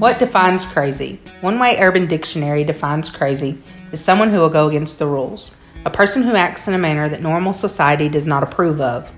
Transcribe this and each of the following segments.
What defines crazy? One way Urban Dictionary defines crazy is someone who will go against the rules, a person who acts in a manner that normal society does not approve of.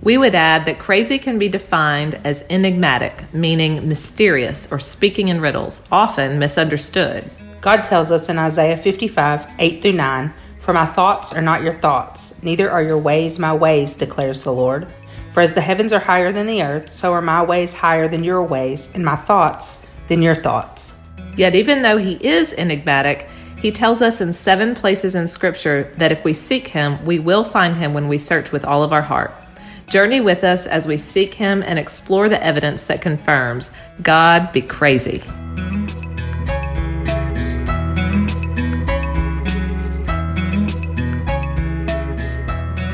We would add that crazy can be defined as enigmatic, meaning mysterious or speaking in riddles, often misunderstood. God tells us in Isaiah 55 8 through 9, For my thoughts are not your thoughts, neither are your ways my ways, declares the Lord. For as the heavens are higher than the earth, so are my ways higher than your ways, and my thoughts than your thoughts. Yet, even though he is enigmatic, he tells us in seven places in Scripture that if we seek him, we will find him when we search with all of our heart. Journey with us as we seek him and explore the evidence that confirms God be crazy.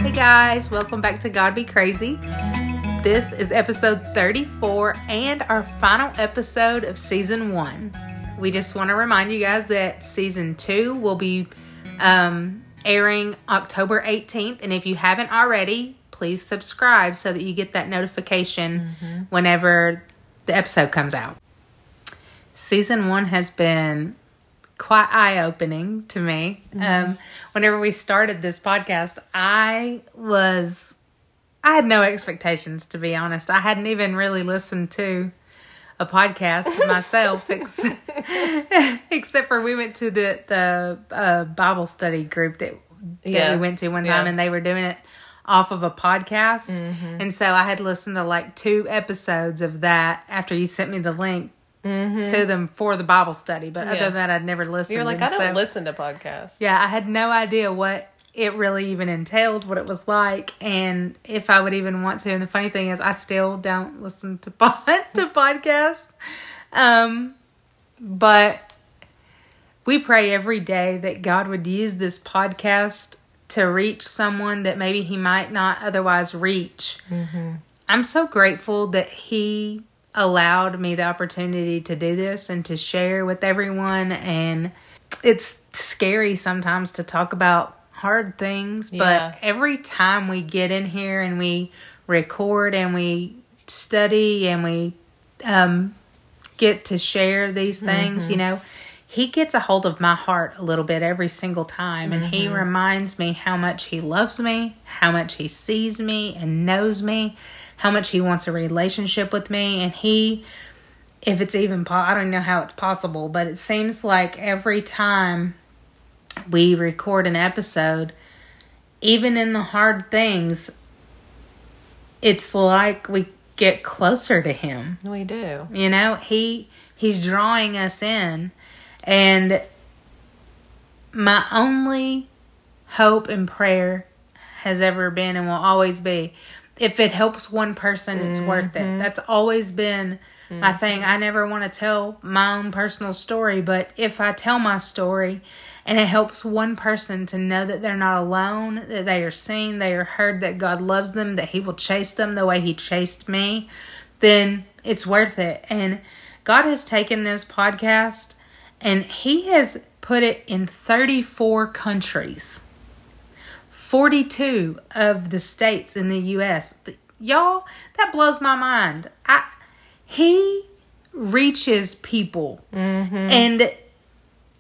Hey guys, welcome back to God Be Crazy. This is episode 34 and our final episode of season one. We just want to remind you guys that season two will be um, airing October 18th. And if you haven't already, please subscribe so that you get that notification mm-hmm. whenever the episode comes out. Season one has been quite eye opening to me. Mm-hmm. Um, whenever we started this podcast, I was, I had no expectations, to be honest. I hadn't even really listened to a podcast myself, ex- except for we went to the, the uh, Bible study group that, that yeah. we went to one time yeah. and they were doing it off of a podcast. Mm-hmm. And so I had listened to like two episodes of that after you sent me the link mm-hmm. to them for the Bible study. But yeah. other than that, I'd never listened. You're like, I don't so, listen to podcasts. Yeah, I had no idea what it really even entailed, what it was like, and if I would even want to. And the funny thing is, I still don't listen to pod, to podcasts. Um, but we pray every day that God would use this podcast to reach someone that maybe He might not otherwise reach. Mm-hmm. I'm so grateful that He allowed me the opportunity to do this and to share with everyone. And it's scary sometimes to talk about hard things, yeah. but every time we get in here and we record and we study and we um, get to share these things, mm-hmm. you know, he gets a hold of my heart a little bit every single time and mm-hmm. he reminds me how much he loves me, how much he sees me and knows me how much he wants a relationship with me and he if it's even po- I don't know how it's possible, but it seems like every time we record an episode, even in the hard things, it's like we get closer to him. We do. You know, he he's drawing us in and my only hope and prayer has ever been and will always be if it helps one person, it's mm-hmm. worth it. Mm-hmm. That's always been mm-hmm. my thing. I never want to tell my own personal story, but if I tell my story and it helps one person to know that they're not alone, that they are seen, they are heard, that God loves them, that He will chase them the way He chased me, then it's worth it. And God has taken this podcast and He has put it in 34 countries. 42 of the states in the US. Y'all, that blows my mind. I he reaches people mm-hmm. and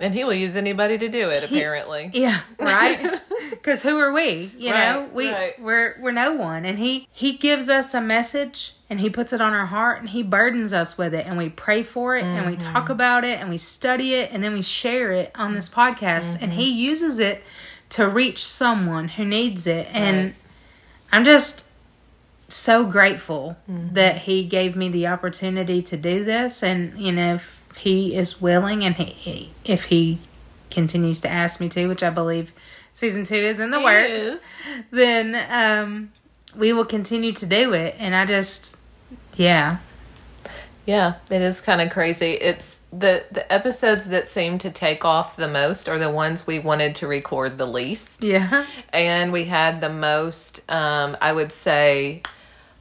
and he will use anybody to do it he, apparently yeah right because who are we you right, know we right. we're we're no one and he he gives us a message and he puts it on our heart and he burdens us with it and we pray for it mm-hmm. and we talk mm-hmm. about it and we study it and then we share it on this podcast mm-hmm. and he uses it to reach someone who needs it. And right. I'm just so grateful mm-hmm. that he gave me the opportunity to do this. And, you know, if he is willing and he, if he continues to ask me to, which I believe season two is in the he works, is. then um, we will continue to do it. And I just, yeah. Yeah, it is kind of crazy. It's the the episodes that seem to take off the most are the ones we wanted to record the least. Yeah. And we had the most um I would say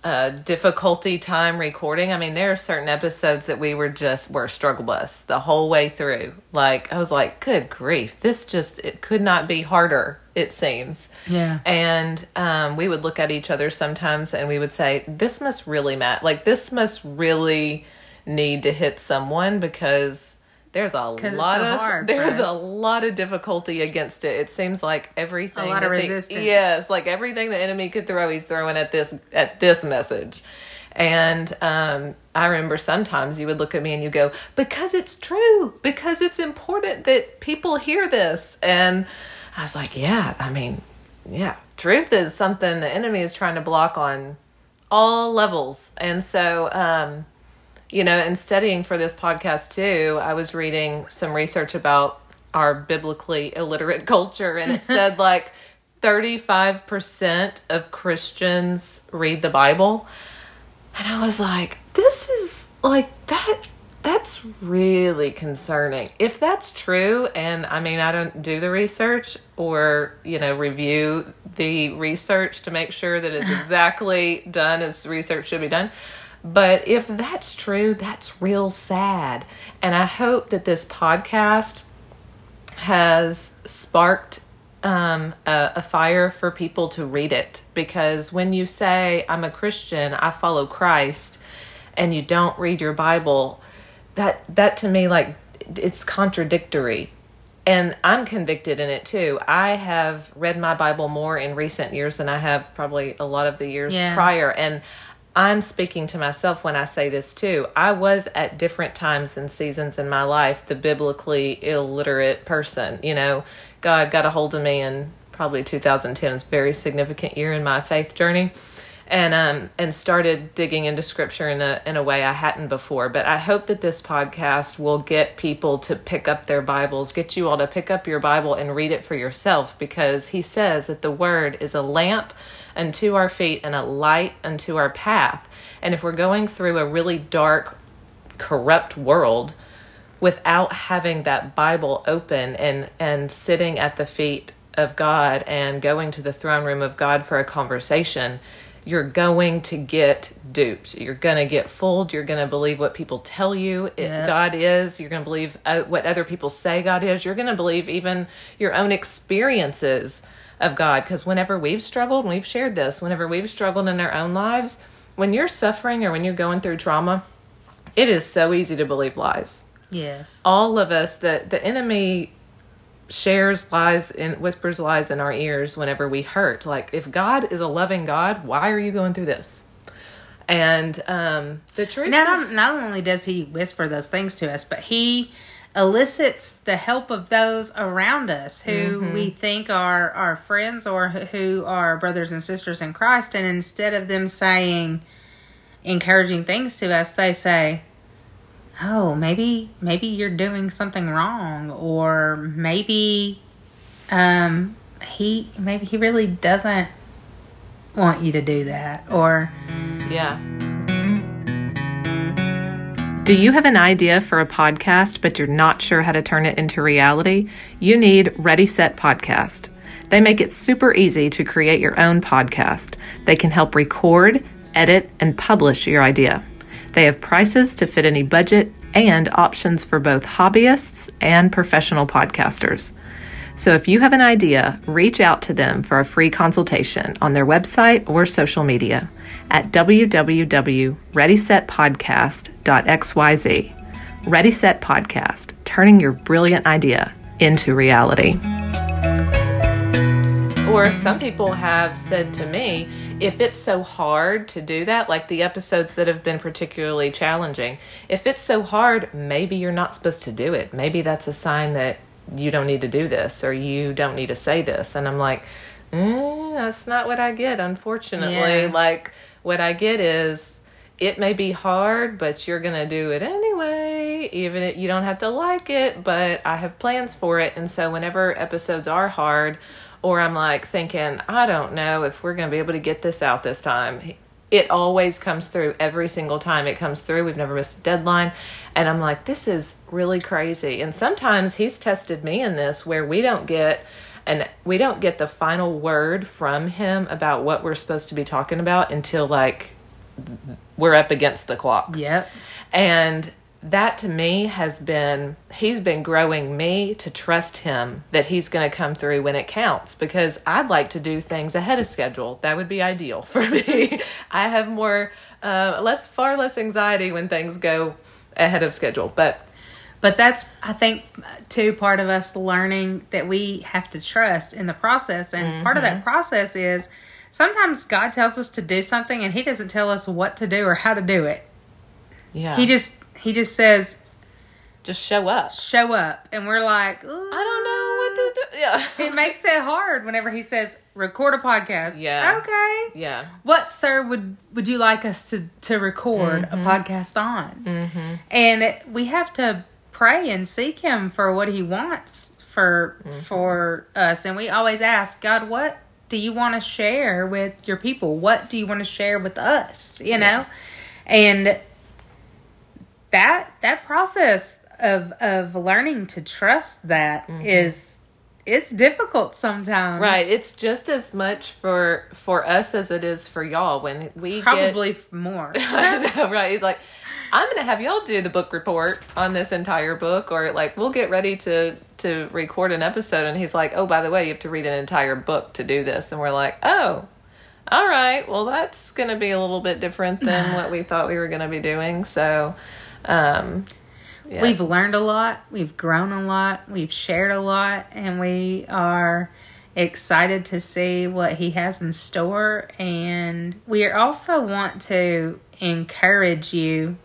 uh, difficulty time recording. I mean, there are certain episodes that we were just were struggle bus the whole way through. Like I was like, good grief, this just it could not be harder. It seems. Yeah. And um, we would look at each other sometimes, and we would say, "This must really matter. Like this must really." need to hit someone because there's a lot so of hard, there's a lot of difficulty against it. It seems like everything A lot of resistance. yes, like everything the enemy could throw, he's throwing at this at this message. And um, I remember sometimes you would look at me and you go, because it's true, because it's important that people hear this. And I was like, yeah, I mean, yeah, truth is something the enemy is trying to block on all levels. And so, um, you know, in studying for this podcast too, I was reading some research about our biblically illiterate culture, and it said like 35% of Christians read the Bible. And I was like, this is like that. That's really concerning. If that's true, and I mean, I don't do the research or, you know, review the research to make sure that it's exactly done as research should be done. But if that's true, that's real sad. And I hope that this podcast has sparked um, a, a fire for people to read it because when you say i'm a christian i follow christ and you don't read your bible that that to me like it's contradictory and i'm convicted in it too i have read my bible more in recent years than i have probably a lot of the years Yeah. prior and i'm speaking to myself when i say this too. I was at different times and seasons in my life the biblically illiterate person you know. God got a hold of me in probably 2010 is a very significant year in my faith journey. And um and started digging into scripture in a in a way I hadn't before. But I hope that this podcast will get people to pick up their Bibles, get you all to pick up your Bible and read it for yourself because he says that the word is a lamp unto our feet and a light unto our path. And if we're going through a really dark corrupt world without having that Bible open and and sitting at the feet of God and going to the throne room of God for a conversation, you're going to get duped. You're going to get fooled. You're going to believe what people tell you Yeah. God is. You're going to believe uh, what other people say God is. You're going to believe even your own experiences of God. Because whenever we've struggled, and we've shared this, whenever we've struggled in our own lives, when you're suffering or when you're going through trauma, it is so easy to believe lies Yes. all of us the the enemy shares lies and whispers lies in our ears whenever we hurt like if god is a loving god why are you going through this and um the truth not, not only does he whisper those things to us, but he elicits the help of those around us who Mm-hmm. we think are our friends or who- who are brothers and sisters in Christ. And instead of them saying encouraging things to us, they say, "Oh, maybe maybe you're doing something wrong, or maybe um he maybe he really doesn't want you to do that, or." Yeah. Do you have an idea for a podcast, but you're not sure how to turn it into reality? You need Ready Set Podcast. They make it super easy to create your own podcast. They can help record, edit, and publish your idea. They have prices to fit any budget and options for both hobbyists and professional podcasters. So if you have an idea, reach out to them for a free consultation on their website or social media at www.readysetpodcast.xyz. Ready Set Podcast, turning your brilliant idea into reality. Or some people have said to me, if it's so hard to do that, like the episodes that have been particularly challenging, if it's so hard, maybe you're not supposed to do it. Maybe that's a sign that you don't need to do this or you don't need to say this. And I'm like, mm, that's not what I get, unfortunately. Yeah. Like, what I get is it may be hard, but you're going to do it anyway, even if you don't have to like it, but I have plans for it. And so whenever episodes are hard, or I'm like thinking, I don't know if we're going to be able to get this out this time. It always comes through every single time it comes through. We've never missed a deadline. And I'm like, this is really crazy. And sometimes he's tested me in this where we don't get and we don't get the final word from him about what we're supposed to be talking about until like we're up against the clock. Yep. And that to me has been, he's been growing me to trust him that he's going to come through when it counts because I'd like to do things ahead of schedule. That would be ideal for me. I have more, uh, less, far less anxiety when things go ahead of schedule. But But that's, I think, too, part of us learning that we have to trust in the process. And part of Mm-hmm. that process is sometimes God tells us to do something and He doesn't tell us what to do or how to do it. yeah, He just, He just says, just show up. show up. And we're like, I don't know what to do. Yeah. It makes it hard whenever He says, record a podcast. Yeah. Okay. yeah. What, sir, would would you like us to to record a podcast on? Mm-hmm. And we have to pray and seek Him for what He wants for mm-hmm. for us. And we always ask God, what do you want to share with your people? What do you want to share with us? You know, and that that process of of learning to trust that mm-hmm. is it's difficult sometimes. Right. It's just as much for for us as it is for y'all when we get probably more. Know, right? He's like, I'm gonna have y'all do the book report on this entire book, or like we'll get ready to to record an episode, and he's like, oh, by the way, you have to read an entire book to do this, and we're like, oh, all right, well, that's gonna be a little bit different than what we thought we were gonna be doing. So, um, yeah. We've learned a lot, we've grown a lot, we've shared a lot, and we are excited to see what he has in store. And we also want to encourage you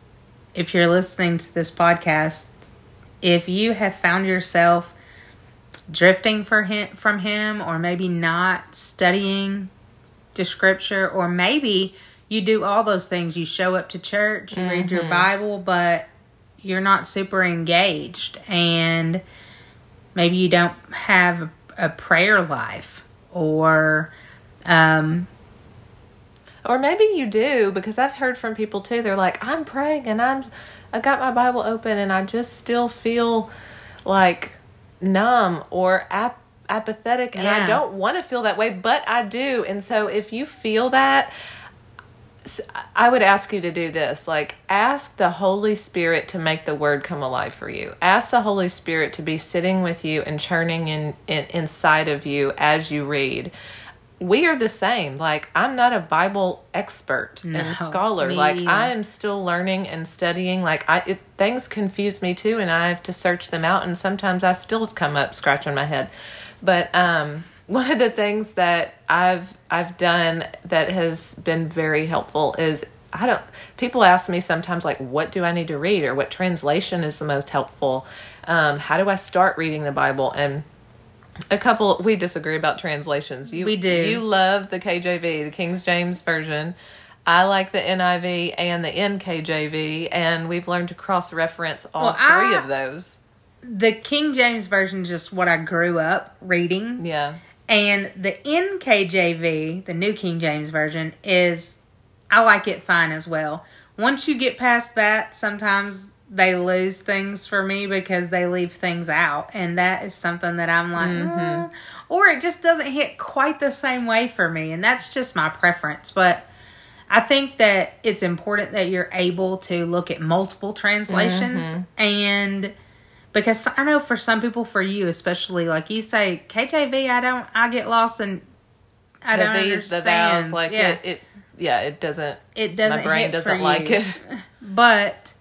if you're listening to this podcast, if you have found yourself drifting for him, from him, or maybe not studying the scripture, or maybe you do all those things. You show up to church, you read your Bible, but you're not super engaged, and maybe you don't have a, a prayer life, or um, Or maybe you do because I've heard from people too. They're like, I'm praying and I'm I got my Bible open and I just still feel like numb or ap- apathetic and I don't want to feel that way, but I do. And so if you feel that I would ask you to do this. Like, ask the Holy Spirit to make the word come alive for you. Ask the Holy Spirit to be sitting with you and churning in, in inside of you as you read. We are the same. Like, I'm not a Bible expert No, and scholar. Like, either. I am still learning and studying. Like, I it, things confuse me too, and I have to search them out. And sometimes I still come up scratching my head. But um, one of the things that I've I've done that has been very helpful is I don't. People ask me sometimes like, "What do I need to read?" or "What translation is the most helpful?" Um, how do I start reading the Bible? And a couple we disagree about translations. You We do. You love the KJV, the King James version. I like the NIV and the NKJV, and we've learned to cross reference all Well, three I- of those. the King James version is just what I grew up reading. Yeah. And the NKJV, the New King James Version, is I like it fine as well. Once you get past that, sometimes they lose things for me because they leave things out, and that is something that I'm like, "Mm," or it just doesn't hit quite the same way for me, and that's just my preference. But I think that it's important that you're able to look at multiple translations and because I know for some people, for you especially, like you say KJV, I don't, I get lost and I The don't these, the understand. like yeah, it, it, yeah, it doesn't. it doesn't. my brain doesn't like you. it. but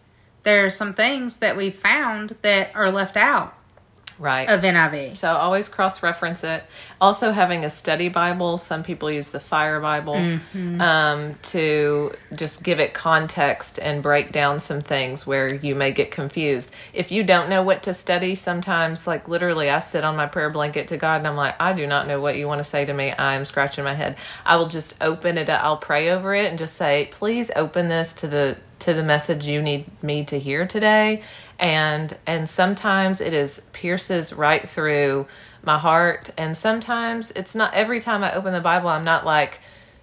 there are some things that we found that are left out Right. of NIV. So always cross reference it. Also, having a study Bible. Some people use the Fire Bible Mm-hmm. um, to just give it context and break down some things where you may get confused. If you don't know what to study, sometimes, like literally, I sit on my prayer blanket to God and I'm like, I do not know what you want to say to me. I'm scratching my head. I will just open it. Up. I'll pray over it and just say, please open this to the to the message you need me to hear today and and sometimes it is pierces right through my heart. And sometimes it's not every time i open the bible i'm not like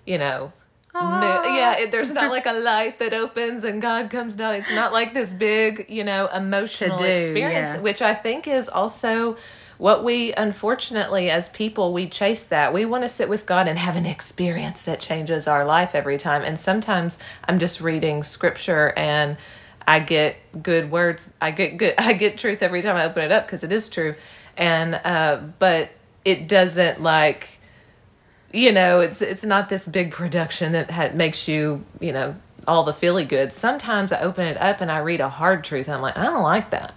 you know mo- ah. yeah it, there's not like a light that opens and god comes down. It's not like this big you know emotional do, experience yeah. which i think is also what we unfortunately as people we chase that. We want to sit with god and have an experience that changes our life every time. And sometimes i'm just reading scripture and i get good words i get good i get truth every time i open it up because it is true and uh but it doesn't like you know it's it's not this big production that ha- makes you you know all the feely goods, sometimes I open it up and I read a hard truth. I'm like, I don't like that.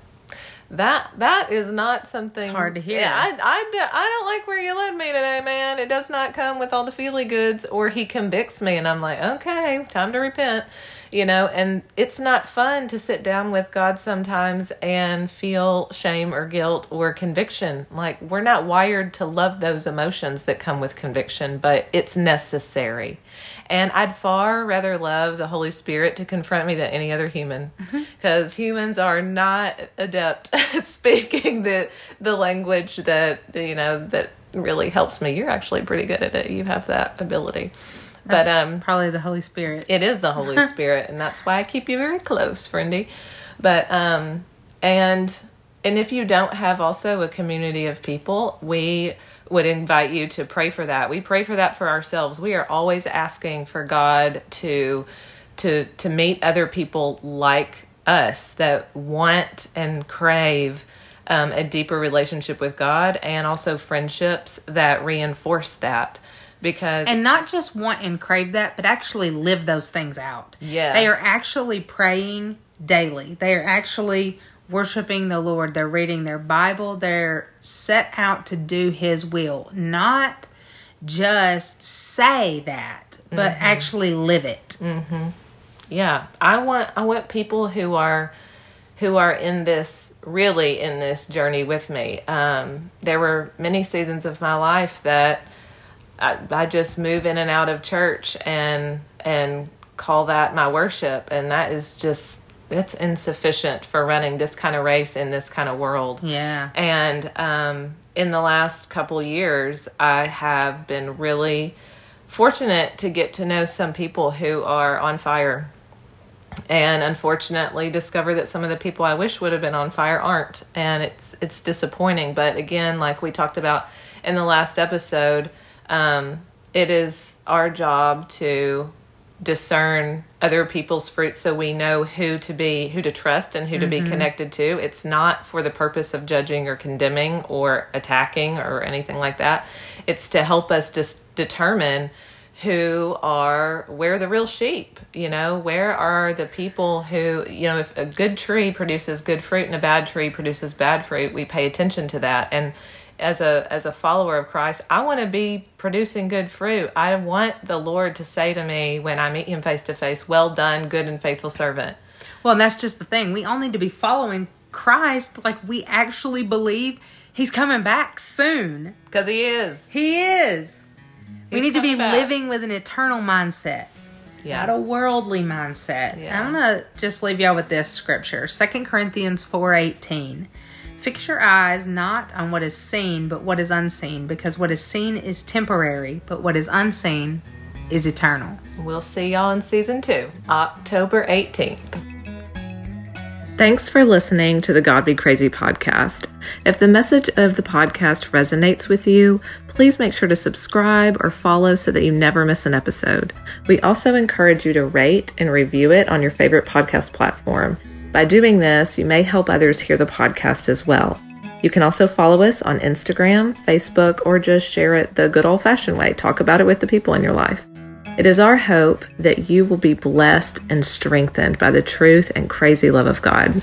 That that is not something It's hard to hear. Yeah, I, I, I don't like where you led me today, man. It does not come with all the feely goods, or he convicts me, and I'm like, okay, time to repent, you know. And it's not fun to sit down with God sometimes and feel shame or guilt or conviction. Like we're not wired to love those emotions that come with conviction, but it's necessary. And I'd far rather love the Holy Spirit to confront me than any other human mm-hmm. because humans are not adept at speaking the the language that you know that really helps me. You're actually pretty good at it. You have that ability. That's but um probably the Holy Spirit. it is the Holy Spirit, and that's why I keep you very close, friendy. But um, and and if you don't have also a community of people, we would invite you to pray for that. We pray for that for ourselves. We are always asking for God to to to meet other people like us that want and crave um, a deeper relationship with God, and also friendships that reinforce that. Because and not just want and crave that, but actually live those things out. Yeah. They are actually praying daily. They are actually worshiping the Lord. They're reading their Bible. They're set out to do His will, not just say that, but Mm-hmm. actually live it. Yeah, I want I want people who are who are in this really in this journey with me. Um, there were many seasons of my life that I, I just move in and out of church and and call that my worship, and that is just that's insufficient for running this kind of race in this kind of world. Yeah. And um, in the last couple years, I have been really fortunate to get to know some people who are on fire. And unfortunately, discover that some of the people I wish would have been on fire aren't, and it's it's disappointing. But again, like we talked about in the last episode, um, it is our job to discern other people's fruit so we know who to be who to trust and who to be connected to. It's not for the purpose of judging or condemning or attacking or anything like that. It's to help us dis- determine who are where the real sheep you know? Where are the people who you know if a good tree produces good fruit and a bad tree produces bad fruit we pay attention to that. And as a as a follower of Christ, I want to be producing good fruit. I want the Lord to say to me when I meet him face to face, "Well done, good and faithful servant." Well, and that's just the thing. We all need to be following Christ like we actually believe He's coming back soon. Because he is. He is. we need to be back. living with an eternal mindset, Yeah. not a worldly mindset. Yeah. I'm gonna just leave y'all with this scripture: Second Corinthians four eighteen. Fix your eyes not on what is seen, but what is unseen, because what is seen is temporary, but what is unseen is eternal. We'll see y'all in season two, October 18th. Thanks for listening to the God Be Crazy podcast. If the message of the podcast resonates with you, please make sure to subscribe or follow so that you never miss an episode. We also encourage you to rate and review it on your favorite podcast platform. By doing this, you may help others hear the podcast as well. You can also follow us on Instagram, Facebook, or just share it the good old fashioned way. Talk about it with the people in your life. It is our hope that you will be blessed and strengthened by the truth and crazy love of God.